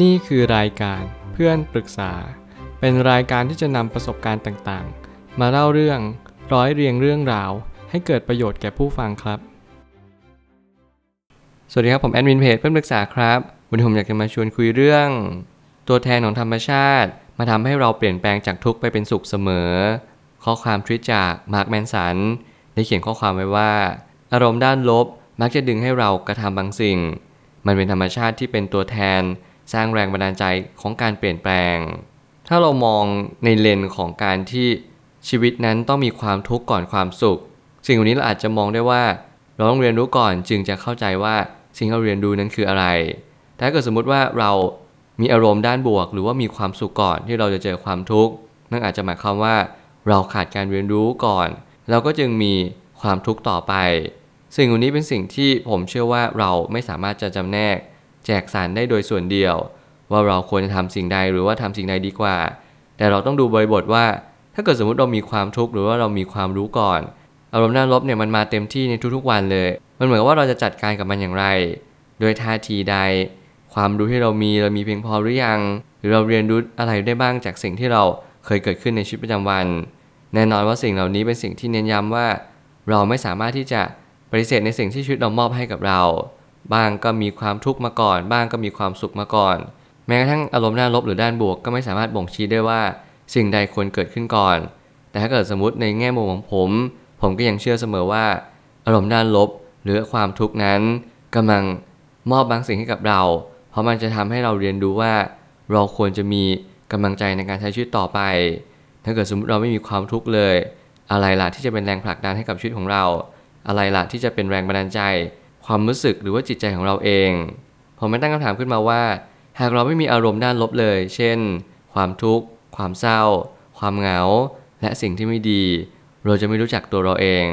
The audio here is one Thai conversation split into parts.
นี่คือรายการเพื่อนปรึกษา เป็นรายการที่จะนำประสบการณ์ต่างๆ มาเล่าเรื่องร้อยเรียงเรื่องราว ให้เกิดประโยชน์แก่ผู้ฟังครับ สวัสดีครับ ผมแอดมินเพจเพื่อนปรึกษาครับ วันนี้ผมอยากจะมาชวนคุยเรื่อง ตัวแทนของธรรมชาติ มาทำให้เราเปลี่ยนแปลงจากทุกข์ไปเป็นสุขเสมอ ข้อความทวิตจากมาร์คแมนสันได้เขียนข้อความไว้ว่า อารมณ์ด้านลบมักจะดึงให้เรากระทำบางสิ่ง มันเป็นธรรมชาติที่เป็นตัวแทน สร้างแรงบันดาลใจของการเปลี่ยนแปลง ถ้าเรามองในเลนของการที่ชีวิตนั้นต้องมีความทุกข์ก่อนความสุข สิ่งเหล่านี้เราอาจจะมองได้ว่า เราต้องเรียนรู้ก่อนจึงจะเข้าใจว่าสิ่งที่เราเรียนรู้นั้นคืออะไร แต่ถ้าเกิดสมมุติว่าเรามีอารมณ์ด้านบวก หรือว่ามีความสุขก่อนที่เราจะเจอความทุกข์นั่นอาจจะหมายความว่า เราขาดการเรียนรู้ก่อน เราก็จึงมีความทุกข์ต่อไป สิ่งเหล่านี้เป็นสิ่งที่ผมเชื่อว่าเราไม่สามารถจะจำแนก แจกสารได้โดยส่วนเดียว ว่าเราควรจะทำสิ่งใดหรือว่าทำสิ่งใดดีกว่า แต่เราต้องดูบริบทว่า ถ้าเกิดสมมติเรามีความทุกข์หรือว่าเรามีความรู้ก่อน อารมณ์ด้านลบเนี่ยมันมาเต็มที่ในทุกๆวันเลย มันเหมือนกับว่าเราจะจัดการกับมันอย่างไร โดยท่าทีใด ความรู้ที่เรามีเรามีเพียงพอหรือยัง หรือเราเรียนรู้อะไรได้บ้างจากสิ่งที่เราเคยเกิดขึ้นในชีวิตประจำวัน แน่นอนว่าสิ่งเหล่านี้เป็นสิ่งที่เน้นย้ำว่า เราไม่สามารถที่จะปฏิเสธในสิ่งที่ชีวิตเรามอบให้กับเรา บ้างก็มีความทุกข์มาก่อน บ้างก็มีความสุขมาก่อน แม้กระทั่งอารมณ์ด้านลบหรือด้านบวกก็ไม่สามารถบ่งชี้ได้ว่า สิ่งใดควรเกิดขึ้นก่อน แต่ถ้าเกิดสมมติในแง่มุมของผม ผมก็ยังเชื่อเสมอว่า อารมณ์ด้านลบหรือความทุกข์นั้นกำลังมอบบางสิ่งให้กับเรา เพราะมันจะทำให้เราเรียนรู้ว่า เราควรจะมีกำลังใจในการใช้ชีวิตต่อไป ถ้าเกิดสมมติเราไม่มีความทุกข์เลย อะไรล่ะที่จะเป็นแรงผลักดันให้กับชีวิตของเรา อะไรล่ะที่จะเป็นแรงบันดาลใจ ความรู้สึกหรือว่าจิตใจของเราเองผมไม่ตั้งคำถามขึ้นมาว่า หากเราไม่มีอารมณ์ด้านลบเลย เช่น ความทุกข์ ความเศร้า ความเหงา และสิ่งที่ไม่ดี เราจะไม่รู้จักตัวเราเอง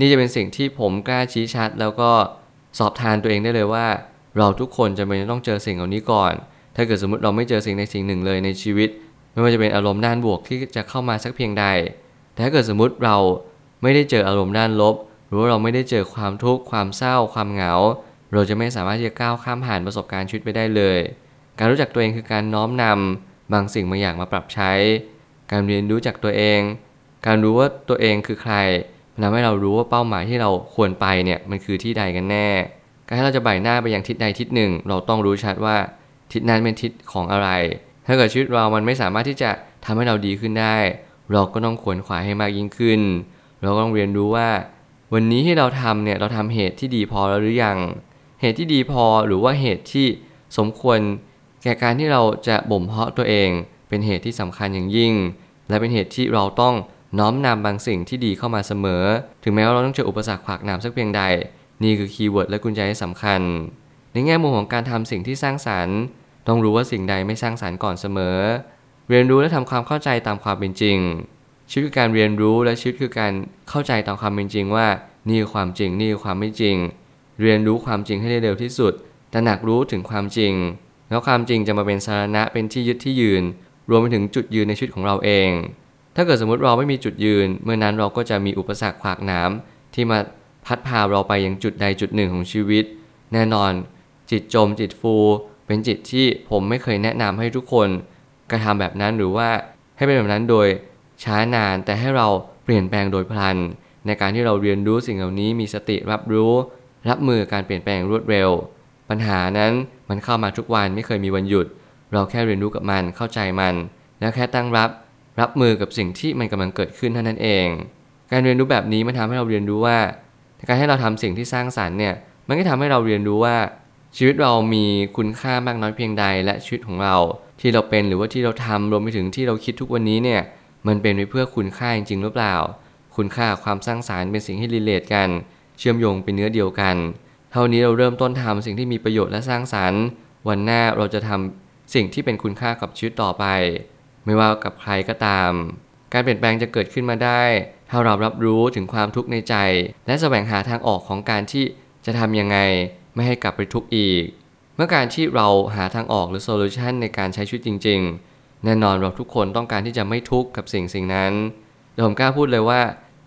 นี่จะเป็นสิ่งที่ผมกล้าชี้ชัด แล้วก็สอบทานตัวเองได้เลยว่า เราทุกคนจะเป็นต้องเจอสิ่งเหล่านี้ก่อน ถ้าเกิดสมมติเราไม่เจอสิ่งในสิ่งหนึ่งเลยในชีวิต ไม่ว่าจะเป็นอารมณ์ด้านบวกที่จะเข้ามาสักเพียงใด แต่ถ้าเกิดสมมติเราไม่ได้เจออารมณ์ด้านลบ หรือว่าเราไม่ได้เจอความทุกข์ความเศร้า ความเหงา เราจะไม่สามารถที่จะก้าวข้ามผ่านประสบการณ์ชีวิตไปได้เลย การรู้จักตัวเองคือการน้อมนำบางสิ่งบางอย่างมาปรับใช้ การเรียนรู้จากตัวเอง การรู้ว่าตัวเองคือใครมันทำให้เรารู้ว่าเป้าหมายที่เราควรไปเนี่ยมันคือที่ใดกันแน่ การที่เราจะบ่ายหน้าไปยังทิศใดทิศหนึ่ง เราต้องรู้ชัดว่าทิศนั้นเป็นทิศของอะไร ถ้าเกิดชีวิตเรามันไม่สามารถที่จะทำให้เราดีขึ้นได้ เราก็ต้องขวนขวายให้มากยิ่งขึ้น เราก็ต้องเรียนรู้ว่า วันนี้ที่เราทำเนี่ยเราทำเหตุที่ดีพอแล้วหรือยัง เหตุที่ดีพอหรือว่าเหตุที่สมควร แก่การที่เราจะบ่มเพาะตัวเอง เป็นเหตุที่สำคัญอย่างยิ่ง และเป็นเหตุที่เราต้องน้อมนำบางสิ่งที่ดีเข้ามาเสมอ ถึงแม้ว่าเราต้องเจออุปสรรคขวากหนามสักเพียงใด นี่คือ keyword และกุญแจที่สำคัญ ในแง่มุมของการทำสิ่งที่สร้างสรรค์ ต้องรู้ว่าสิ่งใดไม่สร้างสรรค์ก่อนเสมอ เรียนรู้และทำความเข้าใจตามความเป็นจริง ชีวิตคือการเรียนรู้และชีวิตคือการเข้าใจตามความเป็นจริงว่านี่คือความจริงนี่คือความไม่จริง เรียนรู้ความจริงให้ได้เร็วที่สุดตระหนักรู้ถึงความจริง แล้วความจริงจะมาเป็นสาระเป็นที่ยึดที่ยืน รวมไปถึงจุดยืนในชีวิตของเราเอง ถ้าเกิดสมมติเราไม่มีจุดยืน เมื่อนั้นเราก็จะมีอุปสรรคขวากหนามที่มาพัดพาเราไปยังจุดใดจุดหนึ่งของชีวิต แน่นอน จิตจมจิตฟู เป็นจิตที่ผมไม่เคยแนะนำให้ทุกคนกระทำแบบนั้นหรือว่าให้เป็นแบบนั้นโดย ช้านาน แต่ให้เราเปลี่ยนแปลงโดยพลัน ในการที่เราเรียนรู้สิ่งเหล่านี้มีสติรับรู้ รับมือการเปลี่ยนแปลงรวดเร็ว ปัญหานั้นมันเข้ามาทุกวันไม่เคยมีวันหยุด เราแค่เรียนรู้กับมันเข้าใจมัน แล้วแค่ตั้งรับ รับมือกับสิ่งที่มันกำลังเกิดขึ้นเท่านั้นเอง การเรียนรู้แบบนี้มันทำให้เราเรียนรู้ว่า การให้เราทำสิ่งที่สร้างสรรค์เนี่ยมันก็ทำให้เราเรียนรู้ว่าชีวิตเรามีคุณค่ามากน้อยเพียงใด และชีวิตของเราที่เราเป็นหรือว่าที่เราทำรวมไปถึงที่เราคิดทุกวันนี้เนี่ย มันเป็นไปเพื่อคุณค่าจริงหรือเปล่า คุณค่าความสร้างสรรค์เป็นสิ่งที่ relate กัน เชื่อมโยงเป็นเนื้อเดียวกัน เท่านี้เราเริ่มต้นทำสิ่งที่มีประโยชน์และสร้างสรรค์ วันหน้าเราจะทำสิ่งที่เป็นคุณค่ากับชีวิตต่อไป ไม่ว่ากับใครก็ตาม การเปลี่ยนแปลงจะเกิดขึ้นมาได้ ถ้าเรารับรู้ถึงความทุกข์ในใจ และแสวงหาทางออกของการที่จะทำยังไงไม่ให้กลับไปทุกข์อีก เมื่อการที่เราหาทางออกหรือ solution ในการใช้ชีวิตจริง ๆ แน่นอนเราทุกคนต้องการที่จะไม่ทุกข์กับสิ่งสิ่งนั้นแต่ผมกล้าพูดเลยว่า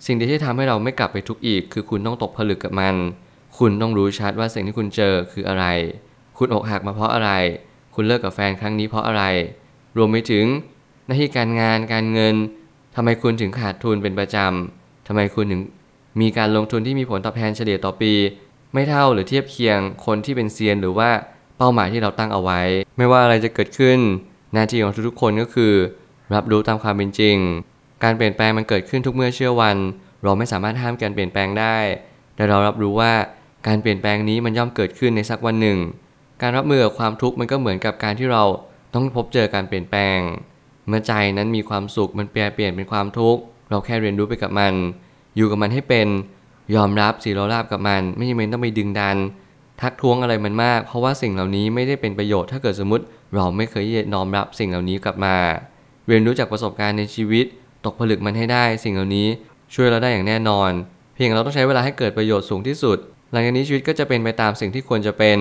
สิ่งที่จะทำให้เราไม่กลับไปทุกข์อีก คือคุณต้องตกผลึกกับมัน คุณต้องรู้ชัดว่าสิ่งที่คุณเจอคืออะไร คุณอกหักมาเพราะอะไร คุณเลิกกับแฟนครั้งนี้เพราะอะไร รวมไปถึงหน้าที่การงานการเงินทำไมคุณถึงขาดทุนเป็นประจำทำไมคุณถึงมีการลงทุนที่มีผลตอบแทนเฉลี่ยต่อปี ไม่เท่าหรือเทียบเคียงคนที่เป็นเซียนหรือว่าเป้าหมายที่เราตั้งเอาไว้ ไม่ว่าอะไรจะเกิดขึ้น หน้าที่ของทุกๆคนก็คือ รับรู้ตามความเป็นจริง การเปลี่ยนแปลงมันเกิดขึ้นทุกเมื่อเชื่อวัน เราไม่สามารถห้ามการเปลี่ยนแปลงได้แต่เรารับรู้ว่าการเปลี่ยนแปลงนี้มันย่อมเกิดขึ้นในสักวันหนึ่ง การรับมือกับความทุกข์มันก็เหมือนกับการที่เราต้องพบเจอการเปลี่ยนแปลง เมื่อใจนั้นมีความสุขมันแปลเปลี่ยนเป็นความทุกข์เราแค่เรียนรู้ไปกับมัน อยู่กับมันให้เป็น ยอมรับสีเราราบกับมัน ไม่จำเป็นต้องไปดึงดัน ทักท้วงอะไรมันมาก เพราะว่าสิ่งเหล่านี้ไม่ได้เป็นประโยชน์ถ้าเกิดสมมติ เราไม่เคยน้อมรับสิ่งเหล่านี้กลับมา เรียนรู้จากประสบการณ์ในชีวิต ตกผลึกมันให้ได้ สิ่งเหล่านี้ช่วยเราได้อย่างแน่นอน เพียงเราต้องใช้เวลาให้เกิดประโยชน์สูงที่สุด หลังจากนี้ชีวิตก็จะเป็นไปตามสิ่งที่ควรจะเป็น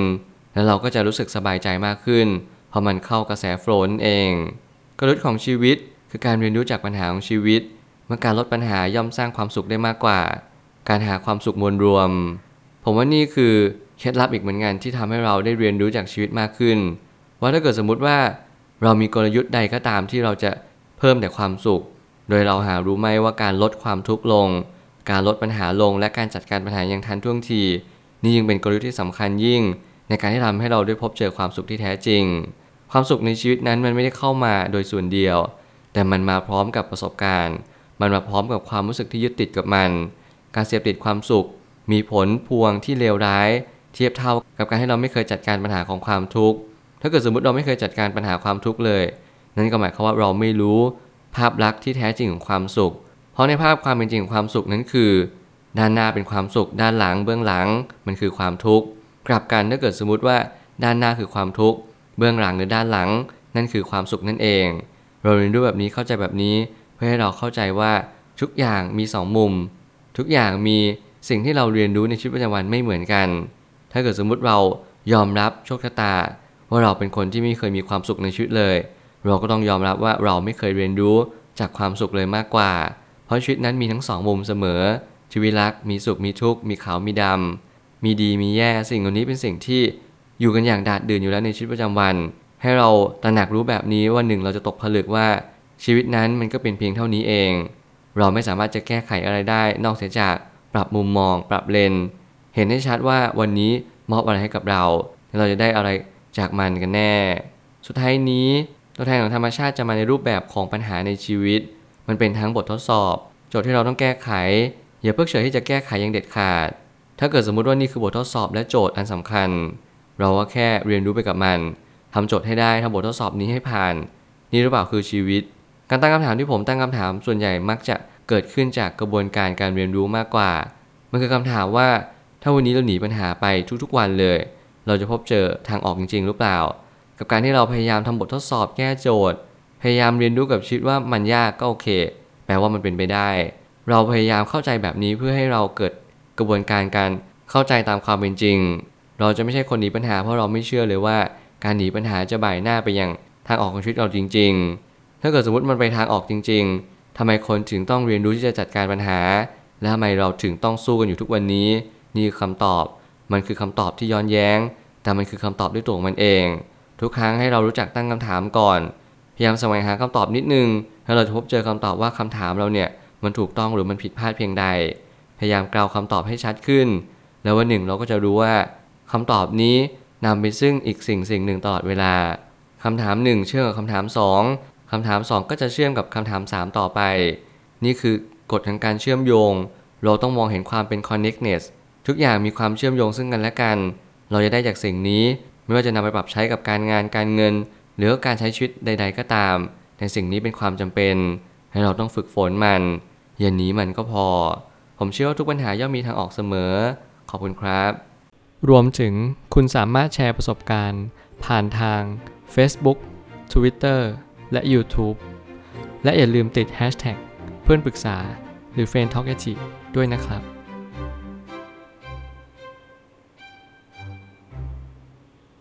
และเราก็จะรู้สึกสบายใจมากขึ้นเพราะมันเข้ากระแสโฟล์นเอง กลยุทธ์ของชีวิตคือการเรียนรู้จากปัญหาของชีวิตเมื่อการลดปัญหาย่อมสร้างความสุขได้มากกว่า การหาความสุขมวลรวม ผมว่านี่คือเคล็ดลับอีกเหมือนกันที่ทำให้เราได้เรียนรู้จากชีวิตมากขึ้น ว่าถ้าเกิดสมมุติว่าเรามีกลยุทธ์ใดก็ตามที่เราจะเพิ่มแต่ความสุข โดยเราหารู้ไหมว่าการลดความทุกข์ลง การลดปัญหาลง และการจัดการปัญหาอย่างทันท่วงที นี่ยังเป็นกลยุทธ์ที่สำคัญยิ่ง ในการที่ทำให้เราได้พบเจอความสุขที่แท้จริง ความสุขในชีวิตนั้นมันไม่ได้เข้ามาโดยส่วนเดียว แต่มันมาพร้อมกับประสบการณ์ มันมาพร้อมกับความรู้สึกที่ยึดติดกับมัน การเสพติดความสุข มีผลพวงที่เลวร้าย เทียบเท่ากับการให้เราไม่เคยจัดการปัญหาของความทุกข์ ถ้าเกิดสมมติเราไม่เคยจัดการปัญหาความทุกข์เลย นั่นก็หมายความว่าเราไม่รู้ภาพลักษณ์ที่แท้จริงของความสุข เพราะในภาพความเป็นจริงของความสุขนั้นคือ ด้านหน้าเป็นความสุข ด้านหลังเบื้องหลังมันคือความทุกข์ กลับกันถ้าเกิดสมมติว่าด้านหน้าคือความทุกข์ เบื้องหลังหรือด้านหลัง นั่นคือความสุขนั่นเอง เราเรียนรู้แบบนี้เข้าใจแบบนี้ เพื่อให้เราเข้าใจว่าทุกอย่างมีสองมุม ทุกอย่างมีสิ่งที่เราเรียนรู้ในชีวิตประจำวันไม่เหมือนกัน ถ้าเกิดสมมุติเรายอมรับโชคชะตา ว่าเราเป็นคนที่ไม่เคยมีความสุขในชีวิตเลย เราก็ต้องยอมรับว่าเราไม่เคยเรียนรู้จากความสุขเลยมากกว่า เพราะชีวิตนั้นมีทั้งสองมุมเสมอ ชีวิตรักมีสุขมีทุกข์มีขาวมีดำมีดีมีแย่สิ่งเหล่านี้เป็นสิ่งที่อยู่กันอย่างดาดดื่นอยู่แล้วในชีวิตประจำวัน ให้เราตระหนักรู้แบบนี้ว่าหนึ่งเราจะตกผลึกว่าชีวิตนั้นมันก็เป็นเพียงเท่านี้เอง เราไม่สามารถจะแก้ไขอะไรได้นอกเสียจากปรับมุมมอง ปรับเลน เห็นได้ชัดว่าวันนี้มอบอะไรให้กับเรา เราจะได้อะไร จากมันกันแน่ สุดท้ายนี้ ตัวแทนของธรรมชาติจะมาในรูปแบบของปัญหาในชีวิต มันเป็นทั้งบททดสอบ โจทย์ที่เราต้องแก้ไข อย่าเพิกเฉยที่จะแก้ไขอย่างเด็ดขาด ถ้าเกิดสมมุติว่านี่คือบททดสอบและโจทย์อันสำคัญ เราก็แค่เรียนรู้ไปกับมันทำโจทย์ให้ได้ทำบททดสอบนี้ให้ผ่าน นี่หรือเปล่าคือชีวิต การตั้งคำถามที่ผมตั้งคำถามส่วนใหญ่มักจะเกิดขึ้นจากกระบวนการการเรียนรู้มากกว่า มันคือคำถามว่าถ้าวันนี้เราหนีปัญหาไปทุกๆวันเลย เราจะพบเจอทางออกจริงๆหรือเปล่า กับการที่เราพยายามทำบททดสอบแก้โจทย์ พยายามเรียนรู้กับชีวิตว่ามันยากก็โอเค แปลว่ามันเป็นไปได้ เราพยายามเข้าใจแบบนี้เพื่อให้เราเกิดกระบวนการการเข้าใจตามความเป็นจริง เราจะไม่ใช่คนหนีปัญหาเพราะเราไม่เชื่อเลยว่า การหนีปัญหาจะบ่ายหน้าไปยังทางออกของชีวิตเราจริง ๆ ถ้าเกิดสมมติมันไปทางออกจริง ๆทำไมคนถึงต้องเรียนรู้ที่จะจัดการปัญหา และทำไมเราถึงต้องสู้กันอยู่ทุกวันนี้ นี่คือคำตอบ มันคือคำตอบที่ย้อนแย้ง แต่มันคือคำตอบด้วยตัวของมันเอง ทุกครั้งให้เรารู้จักตั้งคำถามก่อน พยายามแสวงหาคำตอบนิดนึงแล้วเราจะพบเจอคำตอบว่าคำถามเราเนี่ยมันถูกต้องหรือมันผิดพลาดเพียงใด พยายามกล่าวคำตอบให้ชัดขึ้น แล้ววันหนึ่งเราก็จะรู้ว่าคำตอบนี้นำไปซึ่งอีกสิ่งสิ่งหนึ่งตลอดเวลาคำถามหนึ่งเชื่อมกับคำถามสองคำถามสองก็จะเชื่อมกับคำถามสามต่อไป นี่คือกฎแห่งการเชื่อมโยง เราต้องมองเห็นความเป็น connectness ทุกอย่างมีความเชื่อมโยงซึ่งกันและกัน เราจะได้จากสิ่งนี้ ไม่ว่าจะนำไปปรับใช้กับการงานการเงิน หรือการใช้ชีวิตใด ๆ ก็ตาม แต่สิ่งนี้เป็นความจำเป็นให้เราต้องฝึกฝนมันอย่าหนีมันก็พอ ผมเชื่อว่าทุกปัญหาย่อมมีทางออกเสมอ ขอบคุณครับ รวมถึงคุณสามารถแชร์ประสบการณ์ ผ่านทาง Facebook Twitter และ YouTube และอย่าลืมติด Hashtag เพื่อนปรึกษาหรือ f r ร e n d t a l k ด้วยนะครับ